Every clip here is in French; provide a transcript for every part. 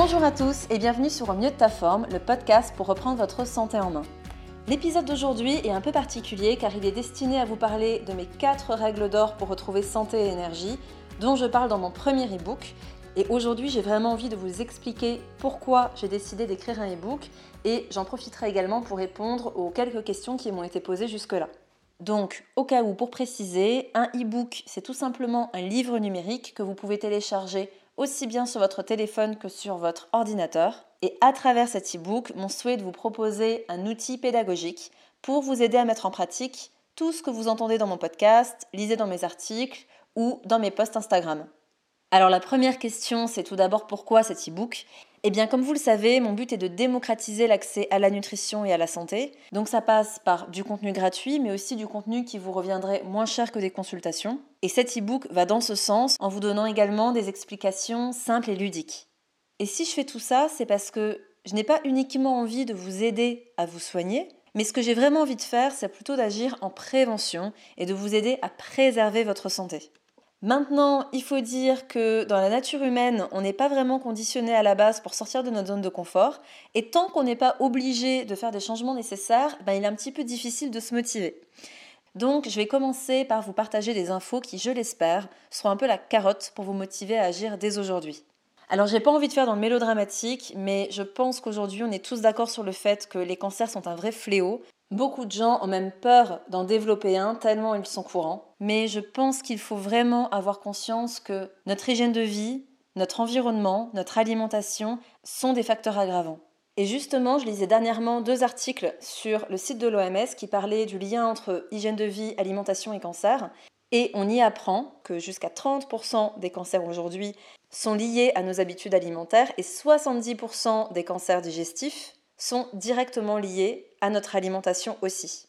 Bonjour à tous et bienvenue sur Au mieux de ta forme, le podcast pour reprendre votre santé en main. L'épisode d'aujourd'hui est un peu particulier car il est destiné à vous parler de mes 4 règles d'or pour retrouver santé et énergie, dont je parle dans mon premier e-book. Et aujourd'hui, j'ai vraiment envie de vous expliquer pourquoi j'ai décidé d'écrire un e-book et j'en profiterai également pour répondre aux quelques questions qui m'ont été posées jusque-là. Donc, au cas où, pour préciser, un e-book, c'est tout simplement un livre numérique que vous pouvez télécharger aussi bien sur votre téléphone que sur votre ordinateur. Et à travers cet e-book, mon souhait de vous proposer un outil pédagogique pour vous aider à mettre en pratique tout ce que vous entendez dans mon podcast, lisez dans mes articles ou dans mes posts Instagram. Alors la première question, c'est tout d'abord pourquoi cet e-book? Eh bien, comme vous le savez, mon but est de démocratiser l'accès à la nutrition et à la santé. Donc ça passe par du contenu gratuit, mais aussi du contenu qui vous reviendrait moins cher que des consultations. Et cet e-book va dans ce sens en vous donnant également des explications simples et ludiques. Et si je fais tout ça, c'est parce que je n'ai pas uniquement envie de vous aider à vous soigner, mais ce que j'ai vraiment envie de faire, c'est plutôt d'agir en prévention et de vous aider à préserver votre santé. Maintenant, il faut dire que dans la nature humaine, on n'est pas vraiment conditionné à la base pour sortir de notre zone de confort. Et tant qu'on n'est pas obligé de faire des changements nécessaires, ben, il est un petit peu difficile de se motiver. Donc, je vais commencer par vous partager des infos qui, je l'espère, seront un peu la carotte pour vous motiver à agir dès aujourd'hui. Alors, j'ai pas envie de faire dans le mélodramatique, mais je pense qu'aujourd'hui, on est tous d'accord sur le fait que les cancers sont un vrai fléau Beaucoup de gens ont même peur d'en développer un tellement ils sont courants. Mais je pense qu'il faut vraiment avoir conscience que notre hygiène de vie, notre environnement, notre alimentation sont des facteurs aggravants. Et justement, je lisais dernièrement deux articles sur le site de l'OMS qui parlaient du lien entre hygiène de vie, alimentation et cancer. Et on y apprend que jusqu'à 30% des cancers aujourd'hui sont liés à nos habitudes alimentaires et 70% des cancers digestifs sont directement liés à notre alimentation aussi.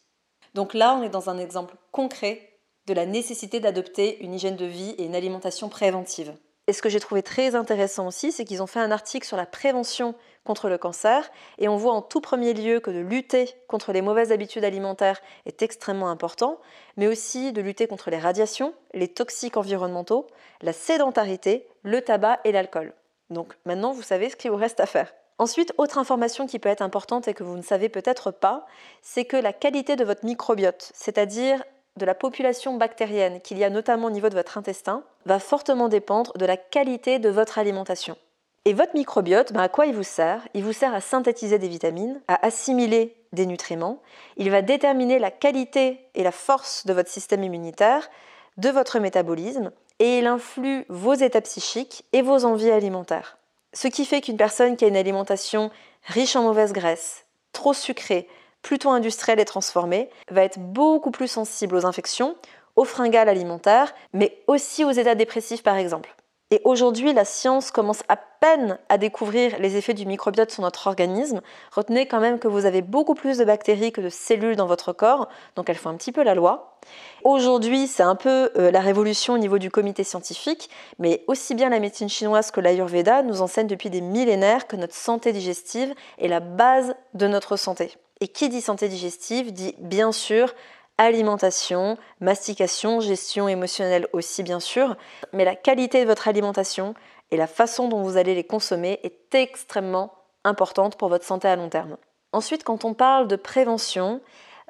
Donc là, on est dans un exemple concret de la nécessité d'adopter une hygiène de vie et une alimentation préventive. Et ce que j'ai trouvé très intéressant aussi, c'est qu'ils ont fait un article sur la prévention contre le cancer, et on voit en tout premier lieu que de lutter contre les mauvaises habitudes alimentaires est extrêmement important, mais aussi de lutter contre les radiations, les toxiques environnementaux, la sédentarité, le tabac et l'alcool. Donc maintenant, vous savez ce qu'il vous reste à faire. Ensuite, autre information qui peut être importante et que vous ne savez peut-être pas, c'est que la qualité de votre microbiote, c'est-à-dire de la population bactérienne qu'il y a notamment au niveau de votre intestin, va fortement dépendre de la qualité de votre alimentation. Et votre microbiote, ben, à quoi il vous sert? Il vous sert à synthétiser des vitamines, à assimiler des nutriments. Il va déterminer la qualité et la force de votre système immunitaire, de votre métabolisme, et il influe vos états psychiques et vos envies alimentaires. Ce qui fait qu'une personne qui a une alimentation riche en mauvaises graisses, trop sucrée, plutôt industrielle et transformée, va être beaucoup plus sensible aux infections, aux fringales alimentaires, mais aussi aux états dépressifs par exemple. Et aujourd'hui, la science commence à peine à découvrir les effets du microbiote sur notre organisme. Retenez quand même que vous avez beaucoup plus de bactéries que de cellules dans votre corps, donc elles font un petit peu la loi. Aujourd'hui, c'est un peu euh, la révolution au niveau du comité scientifique, mais aussi bien la médecine chinoise que l'Ayurveda nous enseignent depuis des millénaires que notre santé digestive est la base de notre santé. Et qui dit santé digestive dit bien sûr alimentation, mastication, gestion émotionnelle aussi bien sûr, mais la qualité de votre alimentation et la façon dont vous allez les consommer est extrêmement importante pour votre santé à long terme. Ensuite, quand on parle de prévention,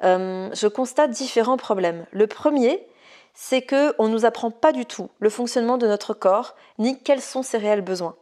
euh, je constate différents problèmes. Le premier, c'est qu'on ne nous apprend pas du tout le fonctionnement de notre corps, ni quels sont ses réels besoins.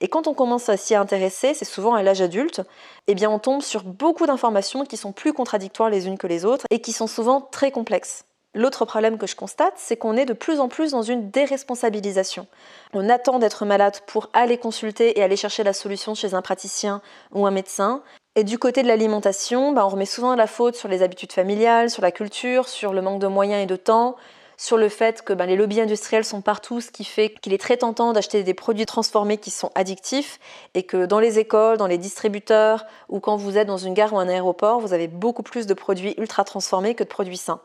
Et quand on commence à s'y intéresser, c'est souvent à l'âge adulte, eh on tombe sur beaucoup d'informations qui sont plus contradictoires les unes que les autres et qui sont souvent très complexes. L'autre problème que je constate, c'est qu'on est de plus en plus dans une déresponsabilisation. On attend d'être malade pour aller consulter et aller chercher la solution chez un praticien ou un médecin. Et du côté de l'alimentation, bah, on remet souvent la faute sur les habitudes familiales, sur la culture, sur le manque de moyens et de temps, sur le fait que ben, les lobbies industriels sont partout, ce qui fait qu'il est très tentant d'acheter des produits transformés qui sont addictifs et que dans les écoles, dans les distributeurs ou quand vous êtes dans une gare ou un aéroport, vous avez beaucoup plus de produits ultra transformés que de produits sains.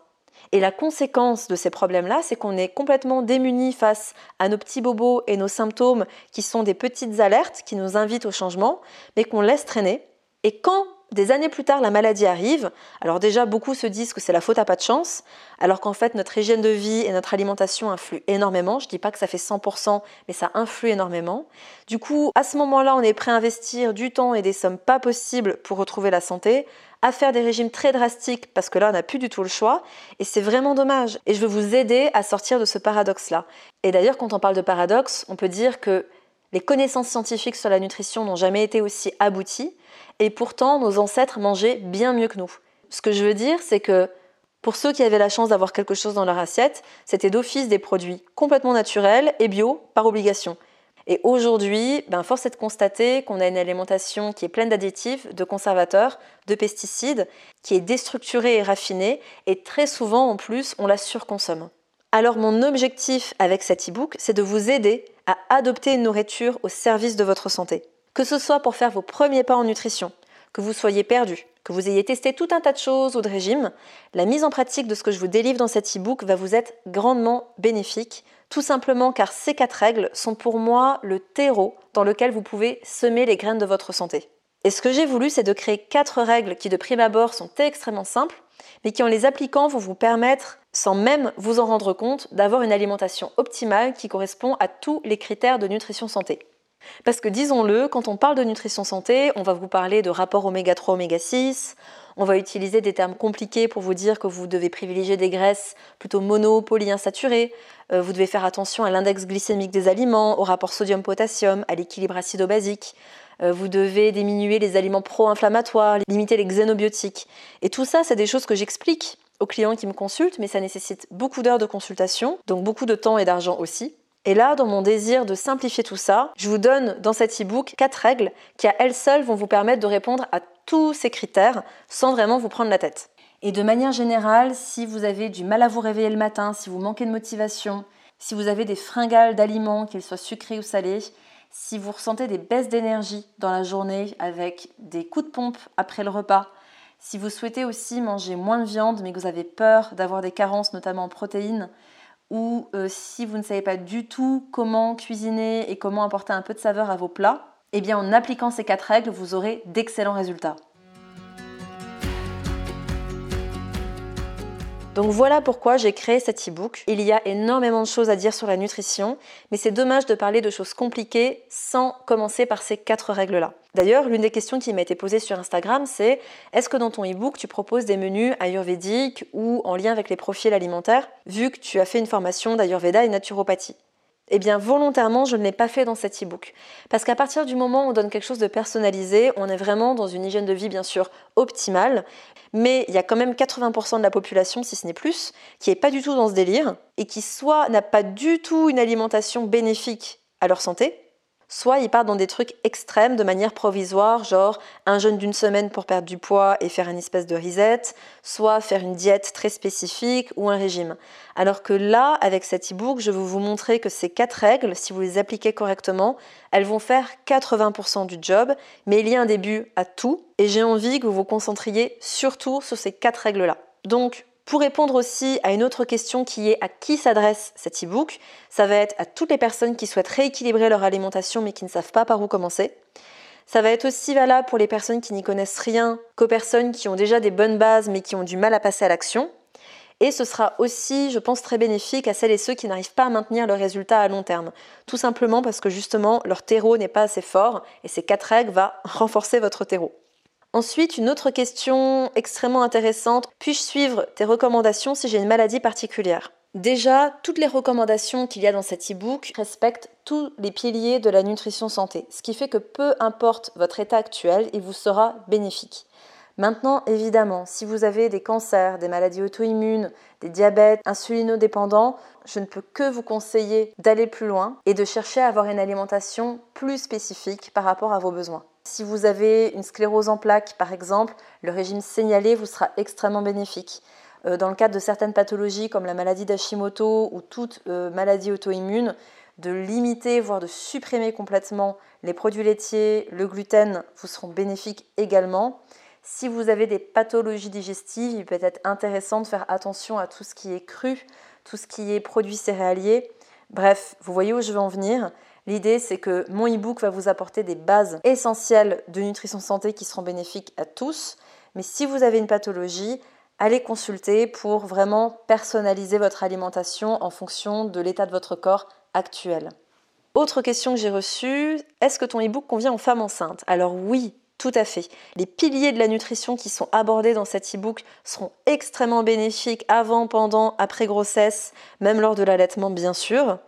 Et la conséquence de ces problèmes-là, c'est qu'on est complètement démunis face à nos petits bobos et nos symptômes qui sont des petites alertes qui nous invitent au changement, mais qu'on laisse traîner. Et quand Des années plus tard, la maladie arrive. Alors déjà, beaucoup se disent que c'est la faute à pas de chance, alors qu'en fait, notre hygiène de vie et notre alimentation influent énormément. Je ne dis pas que ça fait 100%, mais ça influe énormément. Du coup, à ce moment-là, on est prêt à investir du temps et des sommes pas possibles pour retrouver la santé, à faire des régimes très drastiques, parce que là, on n'a plus du tout le choix, et c'est vraiment dommage. Et je veux vous aider à sortir de ce paradoxe-là. Et d'ailleurs, quand on parle de paradoxe, on peut dire que les connaissances scientifiques sur la nutrition n'ont jamais été aussi abouties, et pourtant nos ancêtres mangeaient bien mieux que nous. Ce que je veux dire, c'est que pour ceux qui avaient la chance d'avoir quelque chose dans leur assiette, c'était d'office des produits complètement naturels et bio par obligation. Et aujourd'hui, ben force est de constater qu'on a une alimentation qui est pleine d'additifs, de conservateurs, de pesticides, qui est déstructurée et raffinée, et très souvent en plus, on la surconsomme. Alors mon objectif avec cet e-book, c'est de vous aider à adopter une nourriture au service de votre santé. Que ce soit pour faire vos premiers pas en nutrition, que vous soyez perdu, que vous ayez testé tout un tas de choses ou de régimes, la mise en pratique de ce que je vous délivre dans cet e-book va vous être grandement bénéfique, tout simplement car ces quatre règles sont pour moi le terreau dans lequel vous pouvez semer les graines de votre santé. Et ce que j'ai voulu, c'est de créer quatre règles qui de prime abord sont extrêmement simples, mais qui en les appliquant vont vous permettre, sans même vous en rendre compte, d'avoir une alimentation optimale qui correspond à tous les critères de nutrition santé. Parce que disons-le, quand on parle de nutrition santé, on va vous parler de rapport oméga 3, oméga 6, on va utiliser des termes compliqués pour vous dire que vous devez privilégier des graisses plutôt mono, polyinsaturées, euh, vous devez faire attention à l'index glycémique des aliments, au rapport sodium-potassium, à l'équilibre acido-basique, vous devez diminuer les aliments pro-inflammatoires, limiter les xénobiotiques. Et tout ça, c'est des choses que j'explique aux clients qui me consultent, mais ça nécessite beaucoup d'heures de consultation, donc beaucoup de temps et d'argent aussi. Et là, dans mon désir de simplifier tout ça, je vous donne dans cet e-book quatre règles qui à elles seules vont vous permettre de répondre à tous ces critères sans vraiment vous prendre la tête. Et de manière générale, si vous avez du mal à vous réveiller le matin, si vous manquez de motivation, si vous avez des fringales d'aliments, qu'ils soient sucrés ou salés, si vous ressentez des baisses d'énergie dans la journée avec des coups de pompe après le repas, si vous souhaitez aussi manger moins de viande mais que vous avez peur d'avoir des carences notamment en protéines, ou euh, si vous ne savez pas du tout comment cuisiner et comment apporter un peu de saveur à vos plats, eh bien en appliquant ces quatre règles, vous aurez d'excellents résultats. Donc voilà pourquoi j'ai créé cet e-book. Il y a énormément de choses à dire sur la nutrition, mais c'est dommage de parler de choses compliquées sans commencer par ces quatre règles-là. D'ailleurs, l'une des questions qui m'a été posée sur Instagram, c'est est-ce que dans ton e-book, tu proposes des menus ayurvédiques ou en lien avec les profils alimentaires, vu que tu as fait une formation d'ayurveda et naturopathie? Eh bien, volontairement, je ne l'ai pas fait dans cet e-book. Parce qu'à partir du moment où on donne quelque chose de personnalisé, on est vraiment dans une hygiène de vie, bien sûr, optimale. Mais il y a quand même 80% de la population, si ce n'est plus, qui n'est pas du tout dans ce délire et qui soit n'a pas du tout une alimentation bénéfique à leur santé, Soit ils partent dans des trucs extrêmes de manière provisoire, genre un jeûne d'une semaine pour perdre du poids et faire une espèce de reset, soit faire une diète très spécifique ou un régime. Alors que là, avec cet e-book, je vais vous montrer que ces quatre règles, si vous les appliquez correctement, elles vont faire 80% du job, mais il y a un début à tout et j'ai envie que vous vous concentriez surtout sur ces quatre règles-là. Pour répondre aussi à une autre question qui est à qui s'adresse cet e-book, ça va être à toutes les personnes qui souhaitent rééquilibrer leur alimentation mais qui ne savent pas par où commencer. Ça va être aussi valable pour les personnes qui n'y connaissent rien qu'aux personnes qui ont déjà des bonnes bases mais qui ont du mal à passer à l'action. Et ce sera aussi, je pense, très bénéfique à celles et ceux qui n'arrivent pas à maintenir le résultat à long terme. Tout simplement parce que justement, leur terreau n'est pas assez fort et ces quatre règles vont renforcer votre terreau. Ensuite, une autre question extrêmement intéressante, puis-je suivre tes recommandations si j'ai une maladie particulière? Déjà, toutes les recommandations qu'il y a dans cet e-book respectent tous les piliers de la nutrition santé, ce qui fait que peu importe votre état actuel, il vous sera bénéfique. Maintenant, évidemment, si vous avez des cancers, des maladies auto-immunes, des diabètes, insulinodépendants, je ne peux que vous conseiller d'aller plus loin et de chercher à avoir une alimentation plus spécifique par rapport à vos besoins. Si vous avez une sclérose en plaques, par exemple, le régime signalé vous sera extrêmement bénéfique. Euh, dans le cadre de certaines pathologies comme la maladie d'Hashimoto ou toute euh, maladie auto-immune, de limiter, voire de supprimer complètement les produits laitiers, le gluten vous seront bénéfiques également. Si vous avez des pathologies digestives, il peut être intéressant de faire attention à tout ce qui est cru, tout ce qui est produits céréaliers. Bref, vous voyez où je veux en venir. L'idée, c'est que mon e-book va vous apporter des bases essentielles de nutrition santé qui seront bénéfiques à tous. Mais si vous avez une pathologie, allez consulter pour vraiment personnaliser votre alimentation en fonction de l'état de votre corps actuel. Autre question que j'ai reçue, est-ce que ton e-book convient aux femmes enceintes? Alors oui, tout à fait. Les piliers de la nutrition qui sont abordés dans cet e-book seront extrêmement bénéfiques avant, pendant, après grossesse, même lors de l'allaitement bien sûr.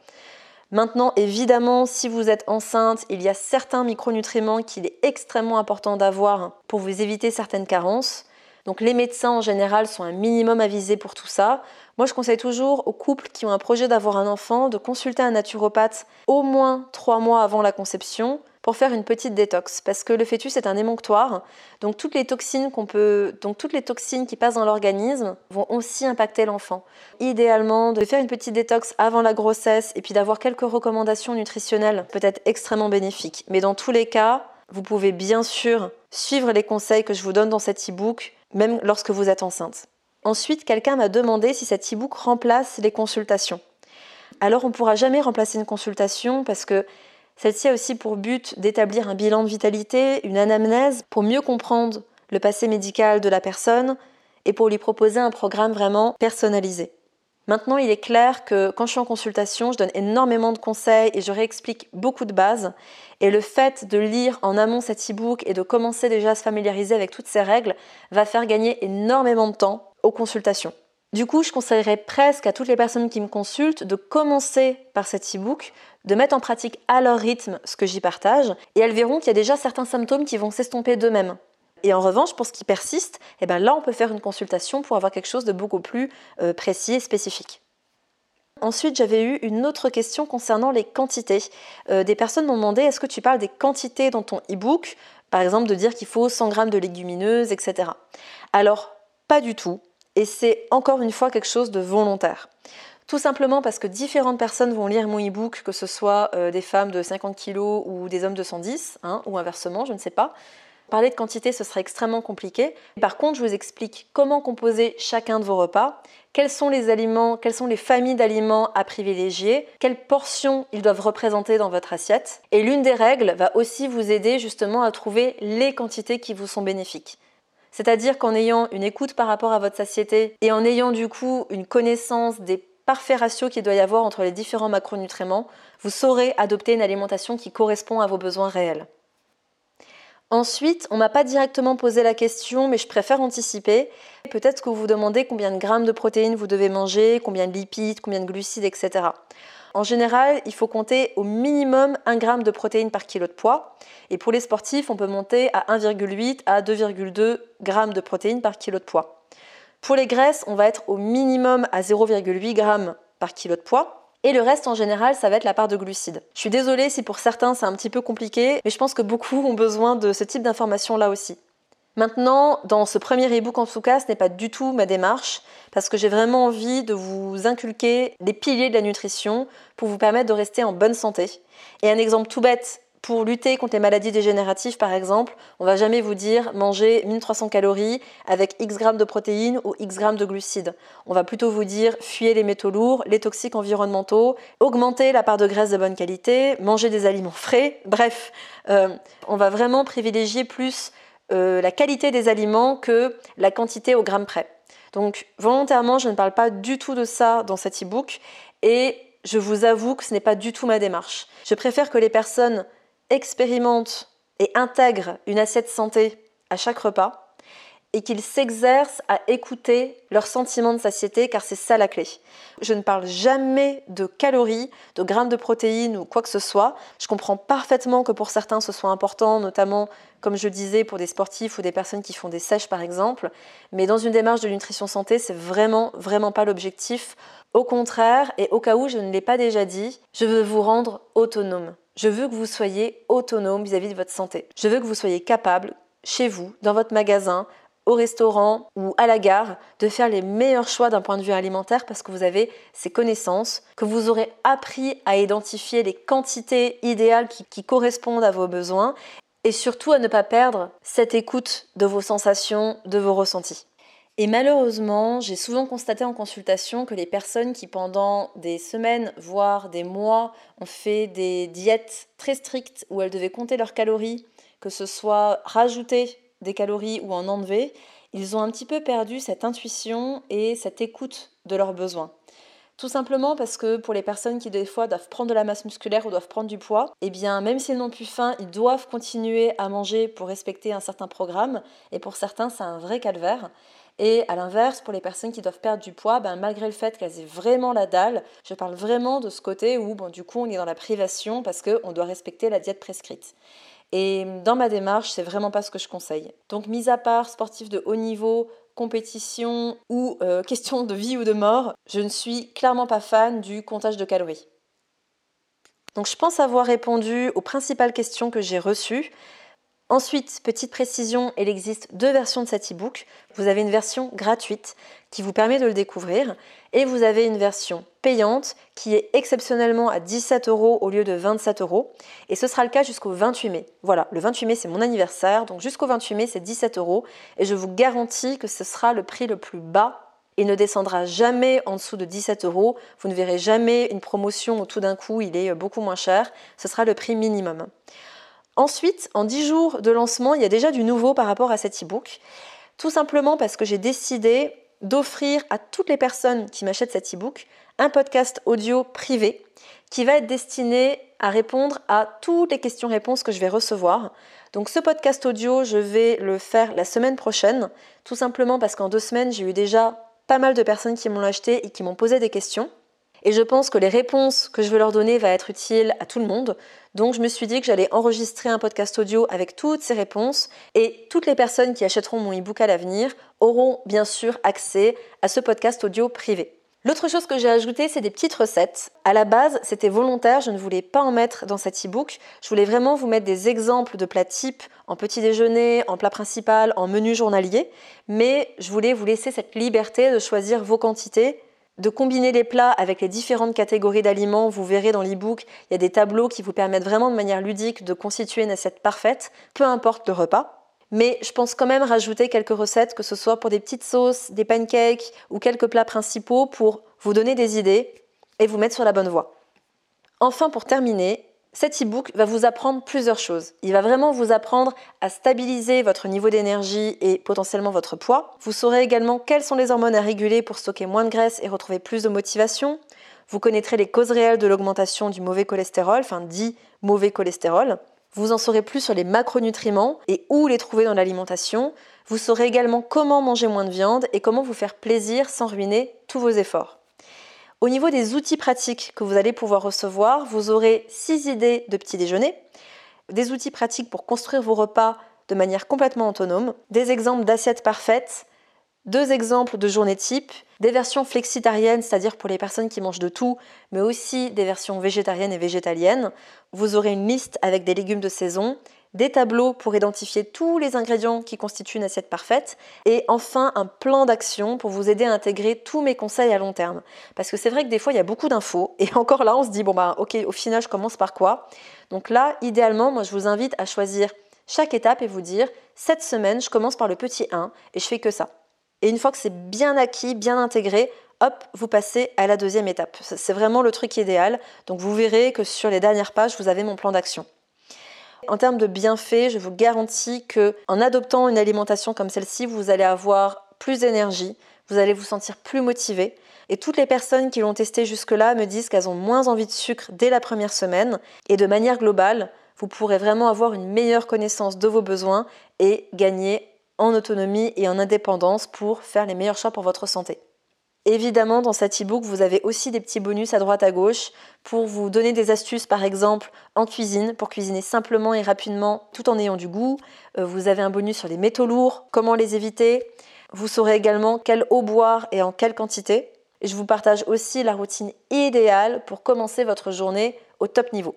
Maintenant, évidemment, si vous êtes enceinte, il y a certains micronutriments qu'il est extrêmement important d'avoir pour vous éviter certaines carences. Donc les médecins en général sont un minimum avisés pour tout ça. Moi, je conseille toujours aux couples qui ont un projet d'avoir un enfant de consulter un naturopathe au moins trois mois avant la conception pour faire une petite détox parce que le fœtus est un émonctoire. Donc toutes les toxines peut donc toutes les toxines qui passent dans l'organisme vont aussi impacter l'enfant. Idéalement de faire une petite détox avant la grossesse et puis d'avoir quelques recommandations nutritionnelles peut être extrêmement bénéfique. Mais dans tous les cas, vous pouvez bien sûr suivre les conseils que je vous donne dans cet e-book même lorsque vous êtes enceinte. Ensuite, quelqu'un m'a demandé si cet e-book remplace les consultations. Alors on ne pourra jamais remplacer une consultation parce que celle-ci a aussi pour but d'établir un bilan de vitalité, une anamnèse, pour mieux comprendre le passé médical de la personne et pour lui proposer un programme vraiment personnalisé. Maintenant, il est clair que quand je suis en consultation, je donne énormément de conseils et je réexplique beaucoup de bases. Et le fait de lire en amont cet e-book et de commencer déjà à se familiariser avec toutes ces règles va faire gagner énormément de temps aux consultations. Du coup, je conseillerais presque à toutes les personnes qui me consultent de commencer par cet e-book, de mettre en pratique à leur rythme ce que j'y partage, et elles verront qu'il y a déjà certains symptômes qui vont s'estomper d'eux-mêmes. Et en revanche, pour ce qui persiste, eh ben là, on peut faire une consultation pour avoir quelque chose de beaucoup plus euh, précis et spécifique. Ensuite, j'avais eu une autre question concernant les quantités. Euh, des personnes m'ont demandé est-ce que tu parles des quantités dans ton e-book? Par exemple, de dire qu'il faut 100 grammes de légumineuses, etc. Alors, pas du tout. Et c'est encore une fois quelque chose de volontaire. Tout simplement parce que différentes personnes vont lire mon e-book, que ce soit euh, des femmes de 50 kg ou des hommes de 110, hein, ou inversement, je ne sais pas. Parler de quantité, ce serait extrêmement compliqué. Par contre, je vous explique comment composer chacun de vos repas, quels sont les aliments, quelles sont les familles d'aliments à privilégier, quelles portions ils doivent représenter dans votre assiette. Et l'une des règles va aussi vous aider justement à trouver les quantités qui vous sont bénéfiques. C'est-à-dire qu'en ayant une écoute par rapport à votre satiété et en ayant du coup une connaissance des parfait ratio qu'il doit y avoir entre les différents macronutriments, vous saurez adopter une alimentation qui correspond à vos besoins réels. Ensuite, on m'a pas directement posé la question, mais je préfère anticiper. Peut-être que vous vous demandez combien de grammes de protéines vous devez manger, combien de lipides, combien de glucides, etc. En général, il faut compter au minimum 1 gramme de protéines par kilo de poids. Et pour les sportifs, on peut monter à 1,8 à 2,2 grammes de protéines par kilo de poids. Pour les graisses, on va être au minimum à 0,8 g par kilo de poids. Et le reste, en général, ça va être la part de glucides. Je suis désolée si pour certains c'est un petit peu compliqué, mais je pense que beaucoup ont besoin de ce type d'informations-là aussi. Maintenant, dans ce premier e-book en tout cas, ce n'est pas du tout ma démarche, parce que j'ai vraiment envie de vous inculquer les piliers de la nutrition pour vous permettre de rester en bonne santé. Et un exemple tout bête, pour lutter contre les maladies dégénératives, par exemple, on va jamais vous dire manger 1300 calories avec X grammes de protéines ou X grammes de glucides. On va plutôt vous dire fuyez les métaux lourds, les toxiques environnementaux, augmenter la part de graisse de bonne qualité, manger des aliments frais. Bref, euh, on va vraiment privilégier plus euh, la qualité des aliments que la quantité au gramme près. Donc volontairement, je ne parle pas du tout de ça dans cet e-book et je vous avoue que ce n'est pas du tout ma démarche. Je préfère que les personnes expérimentent et intègrent une assiette santé à chaque repas et qu'ils s'exercent à écouter leurs sentiments de satiété car c'est ça la clé. Je ne parle jamais de calories, de grammes de protéines ou quoi que ce soit. Je comprends parfaitement que pour certains ce soit important, notamment comme je disais pour des sportifs ou des personnes qui font des sèches par exemple, mais dans une démarche de nutrition santé, c'est vraiment vraiment pas l'objectif. Au contraire, et au cas où je ne l'ai pas déjà dit, je veux vous rendre autonome. Je veux que vous soyez autonome vis-à-vis de votre santé. Je veux que vous soyez capable, chez vous, dans votre magasin, au restaurant ou à la gare, de faire les meilleurs choix d'un point de vue alimentaire parce que vous avez ces connaissances, que vous aurez appris à identifier les quantités idéales qui, correspondent à vos besoins et surtout à ne pas perdre cette écoute de vos sensations, de vos ressentis. Et malheureusement, j'ai souvent constaté en consultation que les personnes qui pendant des semaines, voire des mois, ont fait des diètes très strictes où elles devaient compter leurs calories, que ce soit rajouter des calories ou en enlever, ils ont un petit peu perdu cette intuition et cette écoute de leurs besoins. Tout simplement parce que pour les personnes qui des fois doivent prendre de la masse musculaire ou doivent prendre du poids, eh bien même s'ils n'ont plus faim, ils doivent continuer à manger pour respecter un certain programme et pour certains c'est un vrai calvaire. Et à l'inverse, pour les personnes qui doivent perdre du poids, ben, malgré le fait qu'elles aient vraiment la dalle, je parle vraiment de ce côté où bon, du coup on est dans la privation parce qu'on doit respecter la diète prescrite. Et dans ma démarche, c'est vraiment pas ce que je conseille. Donc, mis à part sportif de haut niveau, compétition ou euh, question de vie ou de mort, je ne suis clairement pas fan du comptage de calories. Donc je pense avoir répondu aux principales questions que j'ai reçues. Ensuite, petite précision, il existe deux versions de cet e-book. Vous avez une version gratuite qui vous permet de le découvrir et vous avez une version payante qui est exceptionnellement à 17 euros au lieu de 27 euros. Et ce sera le cas jusqu'au 28 mai. Voilà, le 28 mai c'est mon anniversaire, donc jusqu'au 28 mai c'est 17 euros et je vous garantis que ce sera le prix le plus bas et ne descendra jamais en dessous de 17 euros. Vous ne verrez jamais une promotion où tout d'un coup il est beaucoup moins cher. Ce sera le prix minimum. Ensuite, en 10 jours de lancement, il y a déjà du nouveau par rapport à cet e-book. Tout simplement parce que j'ai décidé d'offrir à toutes les personnes qui m'achètent cet e-book un podcast audio privé qui va être destiné à répondre à toutes les questions-réponses que je vais recevoir. Donc ce podcast audio, je vais le faire la semaine prochaine, tout simplement parce qu'en deux semaines, j'ai eu déjà pas mal de personnes qui m'ont acheté et qui m'ont posé des questions. Et je pense que les réponses que je vais leur donner vont être utiles à tout le monde. Donc je me suis dit que j'allais enregistrer un podcast audio avec toutes ces réponses et toutes les personnes qui achèteront mon e-book à l'avenir auront bien sûr accès à ce podcast audio privé. L'autre chose que j'ai ajouté, c'est des petites recettes. À la base, c'était volontaire, je ne voulais pas en mettre dans cet e-book. Je voulais vraiment vous mettre des exemples de plats types en petit déjeuner, en plat principal, en menu journalier. Mais je voulais vous laisser cette liberté de choisir vos quantités de combiner les plats avec les différentes catégories d'aliments. Vous verrez dans l'e-book, il y a des tableaux qui vous permettent vraiment de manière ludique de constituer une assiette parfaite, peu importe le repas. Mais je pense quand même rajouter quelques recettes, que ce soit pour des petites sauces, des pancakes ou quelques plats principaux pour vous donner des idées et vous mettre sur la bonne voie. Enfin, pour terminer, cet e-book va vous apprendre plusieurs choses. Il va vraiment vous apprendre à stabiliser votre niveau d'énergie et potentiellement votre poids. Vous saurez également quelles sont les hormones à réguler pour stocker moins de graisse et retrouver plus de motivation. Vous connaîtrez les causes réelles de l'augmentation du mauvais cholestérol, enfin dit mauvais cholestérol. Vous en saurez plus sur les macronutriments et où les trouver dans l'alimentation. Vous saurez également comment manger moins de viande et comment vous faire plaisir sans ruiner tous vos efforts. Au niveau des outils pratiques que vous allez pouvoir recevoir, vous aurez 6 idées de petit déjeuner, des outils pratiques pour construire vos repas de manière complètement autonome, des exemples d'assiettes parfaites, deux exemples de journées type, des versions flexitariennes, c'est-à-dire pour les personnes qui mangent de tout, mais aussi des versions végétariennes et végétaliennes. Vous aurez une liste avec des légumes de saison, des tableaux pour identifier tous les ingrédients qui constituent une assiette parfaite, et enfin un plan d'action pour vous aider à intégrer tous mes conseils à long terme. Parce que c'est vrai que des fois il y a beaucoup d'infos, et encore là on se dit, bon bah ok, au final je commence par quoi? Donc là, idéalement, moi je vous invite à choisir chaque étape et vous dire, cette semaine je commence par le petit 1 et je fais que ça. Et une fois que c'est bien acquis, bien intégré, hop, vous passez à la deuxième étape. C'est vraiment le truc idéal. Donc vous verrez que sur les dernières pages, vous avez mon plan d'action. En termes de bienfaits, je vous garantis que en adoptant une alimentation comme celle-ci, vous allez avoir plus d'énergie, vous allez vous sentir plus motivé. Et toutes les personnes qui l'ont testé jusque-là me disent qu'elles ont moins envie de sucre dès la première semaine. Et de manière globale, vous pourrez vraiment avoir une meilleure connaissance de vos besoins et gagner en autonomie et en indépendance pour faire les meilleurs choix pour votre santé. Évidemment, dans cet e-book, vous avez aussi des petits bonus à droite à gauche pour vous donner des astuces, par exemple, en cuisine, pour cuisiner simplement et rapidement tout en ayant du goût. Euh, vous avez un bonus sur les métaux lourds, comment les éviter. Vous saurez également quelle eau boire et en quelle quantité. Et je vous partage aussi la routine idéale pour commencer votre journée au top niveau.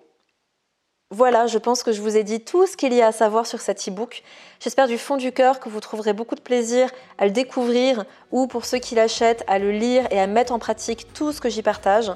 Voilà, je pense que je vous ai dit tout ce qu'il y a à savoir sur cet e-book. J'espère du fond du cœur que vous trouverez beaucoup de plaisir à le découvrir ou pour ceux qui l'achètent à le lire et à mettre en pratique tout ce que j'y partage.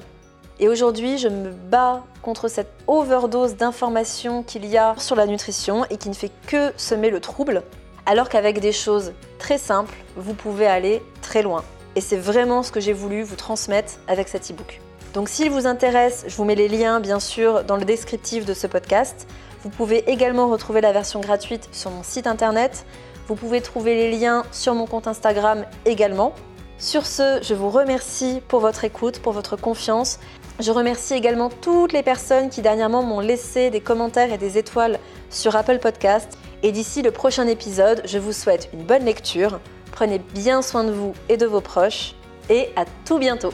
Et aujourd'hui, je me bats contre cette overdose d'informations qu'il y a sur la nutrition et qui ne fait que semer le trouble. alors qu'avec des choses très simples, vous pouvez aller très loin. Et c'est vraiment ce que j'ai voulu vous transmettre avec cet e-book. Donc s'il vous intéresse, je vous mets les liens bien sûr dans le descriptif de ce podcast. Vous pouvez également retrouver la version gratuite sur mon site internet. Vous pouvez trouver les liens sur mon compte Instagram également. Sur ce, je vous remercie pour votre écoute, pour votre confiance. Je remercie également toutes les personnes qui dernièrement m'ont laissé des commentaires et des étoiles sur Apple Podcast. Et d'ici le prochain épisode, je vous souhaite une bonne lecture. Prenez bien soin de vous et de vos proches. Et à tout bientôt